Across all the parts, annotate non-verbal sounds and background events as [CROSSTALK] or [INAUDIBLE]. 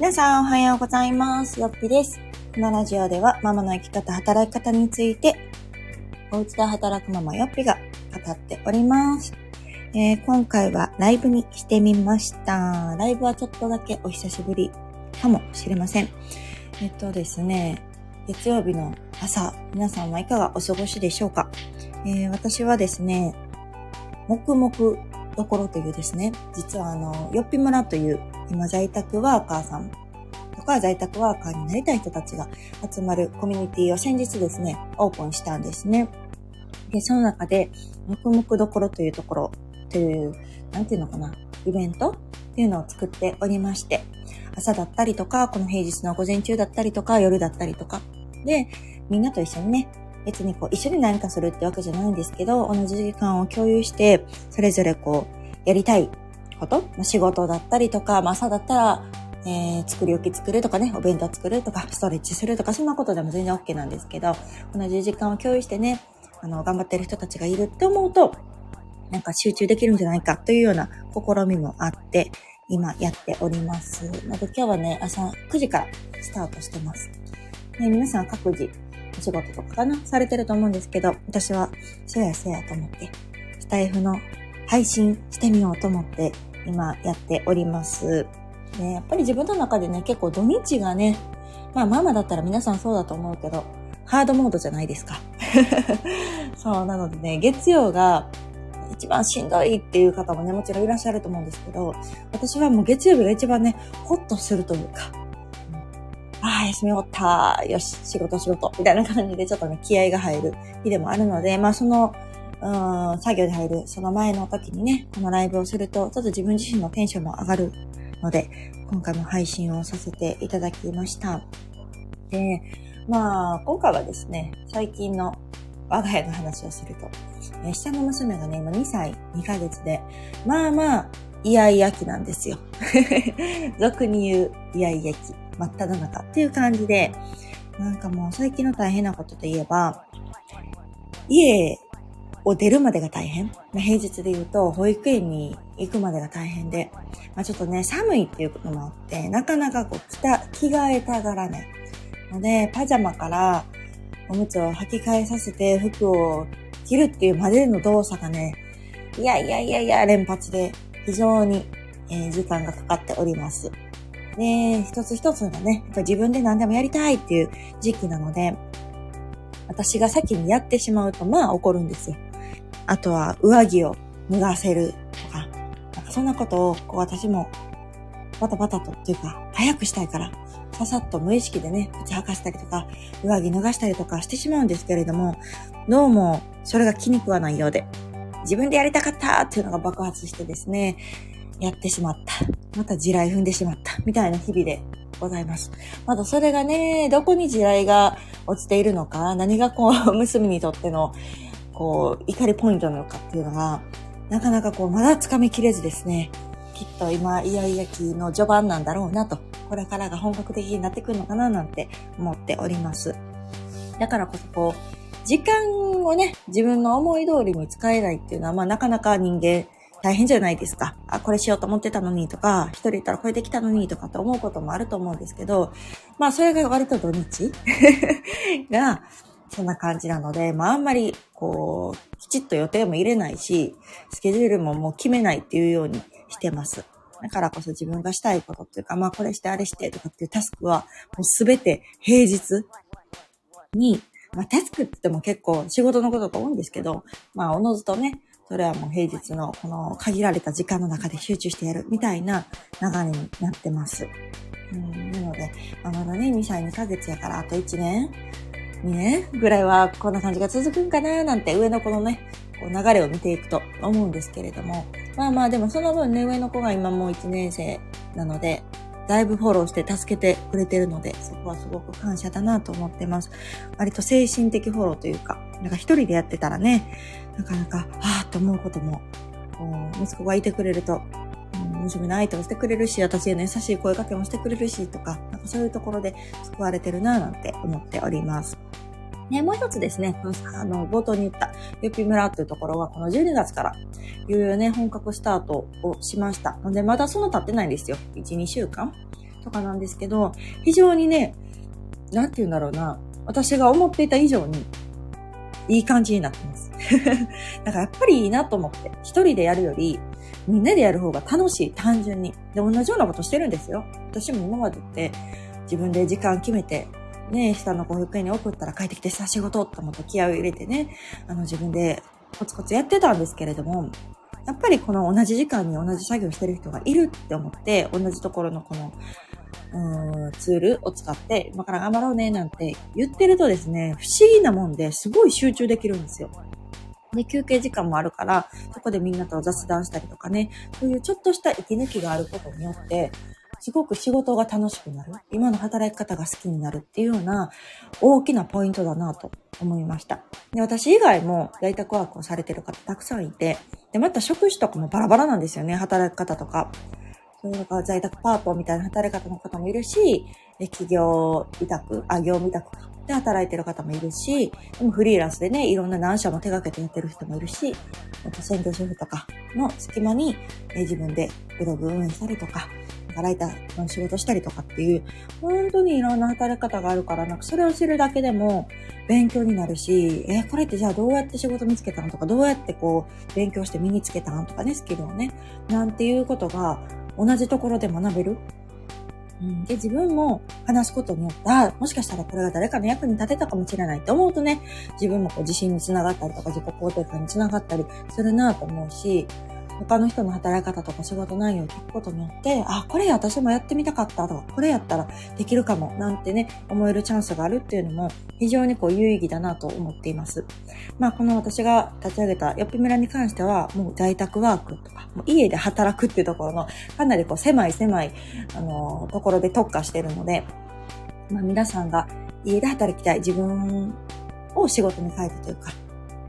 皆さんおはようございます。よっぴです。このラジオではママの生き方、働き方について、お家で働くママよっぴが語っております。えー今回はライブにしてみました。ライブはちょっとだけお久しぶりかもしれません。えっとですね、月曜日の朝、皆さんはいかがお過ごしでしょうか、えー私はですね、黙々どころというですね、実はあの、よっぴ村という今在宅ワーカーさんとか在宅ワーカーになりたい人たちが集まるコミュニティを先日ですね、オープンしたんですね。で、その中で、黙々どころというところという、なんていうのかな、イベントっていうのを作っておりまして、朝だったりとか、この平日の午前中だったりとか、夜だったりとか、で、みんなと一緒にね、別にこう一緒に何かするってわけじゃないんですけど、同じ時間を共有して、それぞれこう、やりたいこと、ま仕事だったりとか、まあ朝だったら、えー、作り置き作るとかね、お弁当作るとか、ストレッチするとか、そんなことでも全然 OK なんですけど、同じ時間を共有してね、あの、頑張ってる人たちがいるって思うと、なんか集中できるんじゃないかというような試みもあって、今やっております。なので今日はね、朝9時からスタートしてます。ね、皆さん各自お仕事とかかなされてると思うんですけど、私はそうやそうやと思って、スタイフの配信してみようと思って今やっております。ね、やっぱり自分の中でね、結構土日がね、まあママだったら皆さんそうだと思うけど、ハードモードじゃないですか。[LAUGHS] そう、なのでね、月曜が一番しんどいっていう方もね、もちろんいらっしゃると思うんですけど、私はもう月曜日が一番ね、ホッとするというか、ああ、休み終わった。よし、仕事仕事。みたいな感じでちょっとね、気合が入る日でもあるので、まあその、うん、作業で入る、その前の時にね、このライブをすると、ちょっと自分自身のテンションも上がるので、今回も配信をさせていただきました。で、まあ、今回はですね、最近の我が家の話をすると、え下の娘がね、今2歳2ヶ月で、まあまあ、イヤイヤ期なんですよ。[LAUGHS] 俗に言うイヤイヤ期、真っ只中っていう感じで、なんかもう最近の大変なことといえば、家を出るまでが大変。まあ平日で言うと、保育園に行くまでが大変で、まあ、ちょっとね、寒いっていうこともあって、なかなかこう、着た、着替えたがらない。ので、パジャマからおむつを履き替えさせて服を着るっていうまでの動作がね、いやいやいやいや連発で非常に、え時間がかかっております。で、一つ一つがね、やっぱ自分で何でもやりたいっていう時期なので、私が先にやってしまうと、まあ怒るんですよ。あとは上着を脱がせるとか、なんかそんなことをこう私もバタバタとっていうか、早くしたいから、ささっと無意識でね、靴履かしたりとか、上着脱がしたりとかしてしまうんですけれども、どうもそれが気に食わないようで、自分でやりたかったっていうのが爆発してですね、やってしまった。また地雷踏んでしまった。みたいな日々でございます。まだそれがね、どこに地雷が落ちているのか、何がこう、[LAUGHS] 娘にとっての、こう、怒りポイントなのかっていうのが、なかなかこう、まだ掴みきれずですね、きっと今、イヤイヤ期の序盤なんだろうなと、これからが本格的になってくるのかななんて思っております。だからこそこう、時間をね、自分の思い通りに使えないっていうのは、まあなかなか人間大変じゃないですか。あ、これしようと思ってたのにとか、一人いたらこれできたのにとかって思うこともあると思うんですけど、まあそれが割と土日 [LAUGHS] が、そんな感じなので、まああんまり、こう、きちっと予定も入れないし、スケジュールももう決めないっていうようにしてます。だからこそ自分がしたいことっていうか、まあこれしてあれしてとかっていうタスクは、もうすべて平日に、まあタスクって言っても結構仕事のことが多いんですけど、まあおのずとね、それはもう平日のこの限られた時間の中で集中してやるみたいな流れになってます。うん、なので、まあ、まだね、2歳2ヶ月やからあと1年年ぐらいはこんな感じが続くんかななんて上の子のね、こう流れを見ていくと思うんですけれども、まあまあでもその分ね、上の子が今もう1年生なので、だいぶフォローして助けてくれてるので、そこはすごく感謝だなと思ってます。割と精神的フォローというか、なんか一人でやってたらね、なかなか、ああと思うことも、息子がいてくれると、娘の相手をしてくれるし、私への優しい声かけもしてくれるし、とか、なんかそういうところで救われてるな、なんて思っております。ね、もう一つですね、あの、冒頭に言った、ゆぴ村というところは、この12月から、いよいよね、本格スタートをしました。ので、まだそんな経ってないんですよ。1、2週間とかなんですけど、非常にね、なんて言うんだろうな、私が思っていた以上に、いい感じになってます。[LAUGHS] だからやっぱりいいなと思って、一人でやるより、みんなでやる方が楽しい、単純に。で、同じようなことしてるんですよ。私も今までって、自分で時間決めて、ね、下の子保育園に送ったら帰ってきてさ、仕事と思って気合を入れてね、あの自分でコツコツやってたんですけれども、やっぱりこの同じ時間に同じ作業してる人がいるって思って、同じところのこの、うん、ツールを使って、今から頑張ろうねなんて言ってるとですね、不思議なもんですごい集中できるんですよ。で、休憩時間もあるから、そこでみんなと雑談したりとかね、そういうちょっとした息抜きがあることによって、すごく仕事が楽しくなる。今の働き方が好きになるっていうような大きなポイントだなと思いました。で、私以外も在宅ワークをされてる方たくさんいて、で、また職種とかもバラバラなんですよね。働き方とか。そういうのが在宅パートみたいな働き方の方もいるし、企業委託、あ、業務委託で働いてる方もいるし、でもフリーランスでね、いろんな何社も手掛けてやってる人もいるし、あと専業主婦とかの隙間に、え自分でブログ運営したりとか、ライターの仕事したりとかっていう、本当にいろんな働き方があるから、なんかそれを知るだけでも勉強になるし、えこれってじゃあどうやって仕事見つけたのとか、どうやってこう勉強して身につけたのとかね、スキルをね、なんていうことが同じところで学べる。うん、で、自分も話すことによって、あもしかしたらこれが誰かの役に立てたかもしれないって思うとね、自分もこう自信につながったりとか、自己肯定感につながったりするなと思うし、他の人の働き方とか仕事内容を聞くことによって、あ、これ私もやってみたかったとか、これやったらできるかも、なんてね、思えるチャンスがあるっていうのも非常にこう有意義だなと思っています。まあこの私が立ち上げたよっぴ村に関しては、もう在宅ワークとか、もう家で働くっていうところのかなりこう狭い狭い、あのところで特化しているので、まあ皆さんが家で働きたい自分を仕事に変えてというか、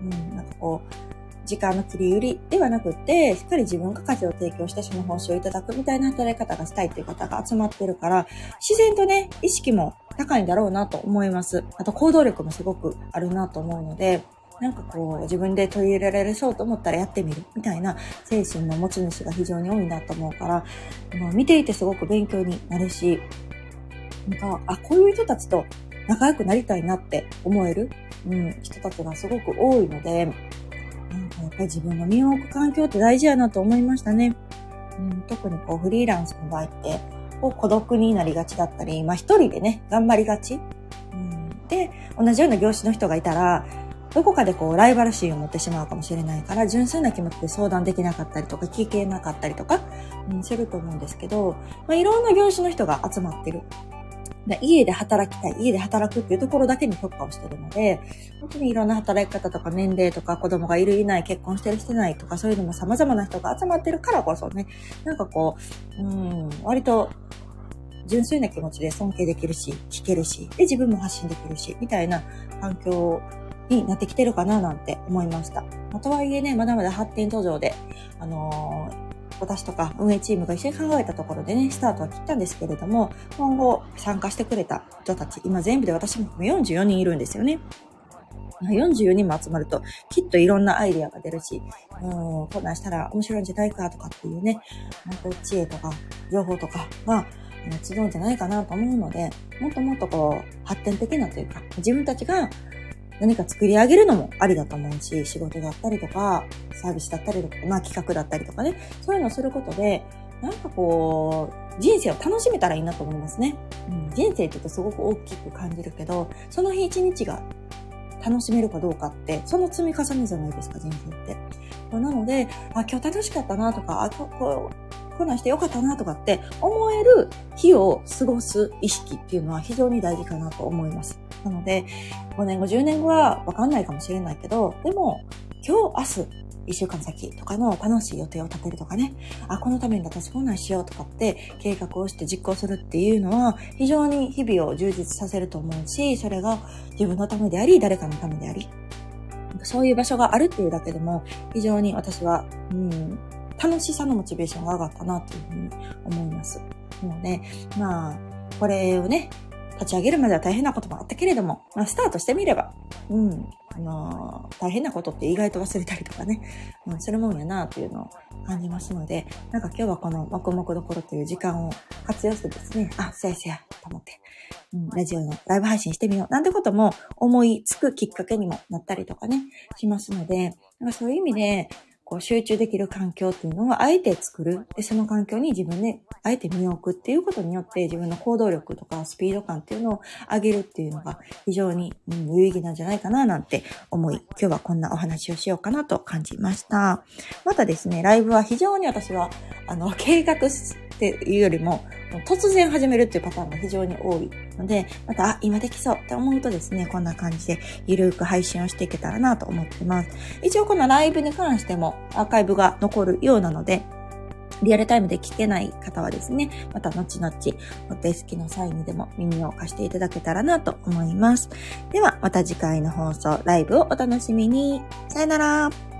うん、なんかこう、時間の切り売りではなくて、しっかり自分が価値を提供してその報酬をいただくみたいな働き方がしたいっていう方が集まってるから、自然とね、意識も高いんだろうなと思います。あと行動力もすごくあるなと思うので、なんかこう自分で取り入れられそうと思ったらやってみるみたいな精神の持ち主が非常に多いなと思うから、見ていてすごく勉強になるし、なんか、あ、こういう人たちと仲良くなりたいなって思える、うん、人たちがすごく多いので、自分の身を置く環境って大事やなと思いましたね。うん、特にこうフリーランスの場合って、こう孤独になりがちだったり、まあ一人でね、頑張りがち。うん、で、同じような業種の人がいたら、どこかでこうライバル心を持ってしまうかもしれないから、純粋な気持ちで相談できなかったりとか、聞けなかったりとか、うん、すると思うんですけど、まあ、いろんな業種の人が集まってる。家で働きたい、家で働くっていうところだけに特化をしてるので、本当にいろんな働き方とか年齢とか子供がいるいない、結婚してるしてないとかそういうのも様々な人が集まってるからこそね、なんかこう、うん、割と純粋な気持ちで尊敬できるし、聞けるし、で、自分も発信できるし、みたいな環境になってきてるかななんて思いました。まあ、とはいえね、まだまだ発展途上で、あの私とか運営チームが一緒に考えたところでね、スタートは切ったんですけれども、今後参加してくれた人たち、今全部で私も含め44人いるんですよね。44人も集まると、きっといろんなアイデアが出るし、うん、こんなんしたら面白いんじゃないかとかっていうね、本当知恵とか情報とかが、集うんじゃないかなと思うので、もっともっとこう、発展的なというか、自分たちが何か作り上げるのもありだと思うし、仕事だったりとか、サービスだったりとか、まあ企画だったりとかね、そういうのをすることで、なんかこう、人生を楽しめたらいいなと思いますね。うん、人生って言うとすごく大きく感じるけど、その日一日が楽しめるかどうかって、その積み重ねじゃないですか、人生って。なので、あ、今日楽しかったなとか、あ、こここんなんしてよかったなとかって思える日を過ごす意識っていうのは非常に大事かなと思います。なので、5年後、10年後はわかんないかもしれないけど、でも、今日、明日、一週間先とかの楽しい予定を立てるとかね、あ、このために私こんなんしようとかって計画をして実行するっていうのは非常に日々を充実させると思うし、それが自分のためであり、誰かのためであり、そういう場所があるっていうだけでも非常に私は、うん、楽しさのモチベーションが上がったなというふうに思います。なので、まあ、これをね、立ち上げるまでは大変なこともあったけれども、まあ、スタートしてみれば、うん、あのー、大変なことって意外と忘れたりとかね、うん、するもんやなというのを感じますので、なんか今日はこの黙々どころという時間を活用してですね、あ、そうやそうや、と思って、うん、ラジオのライブ配信してみよう。なんてことも思いつくきっかけにもなったりとかね、しますので、なんかそういう意味で、こう集中できる環境っていうのをあえて作る。で、その環境に自分であえて身を置くっていうことによって自分の行動力とかスピード感っていうのを上げるっていうのが非常に、有意義なんじゃないかななんて思い、今日はこんなお話をしようかなと感じました。またですね、ライブは非常に私は、あの、計画っていうよりも、突然始めるっていうパターンが非常に多いので、また、あ、今できそうって思うとですね、こんな感じでゆるーく配信をしていけたらなと思ってます。一応このライブに関してもアーカイブが残るようなので、リアルタイムで聞けない方はですね、また後々お手すきの際にでも耳を貸していただけたらなと思います。では、また次回の放送、ライブをお楽しみに。さよなら。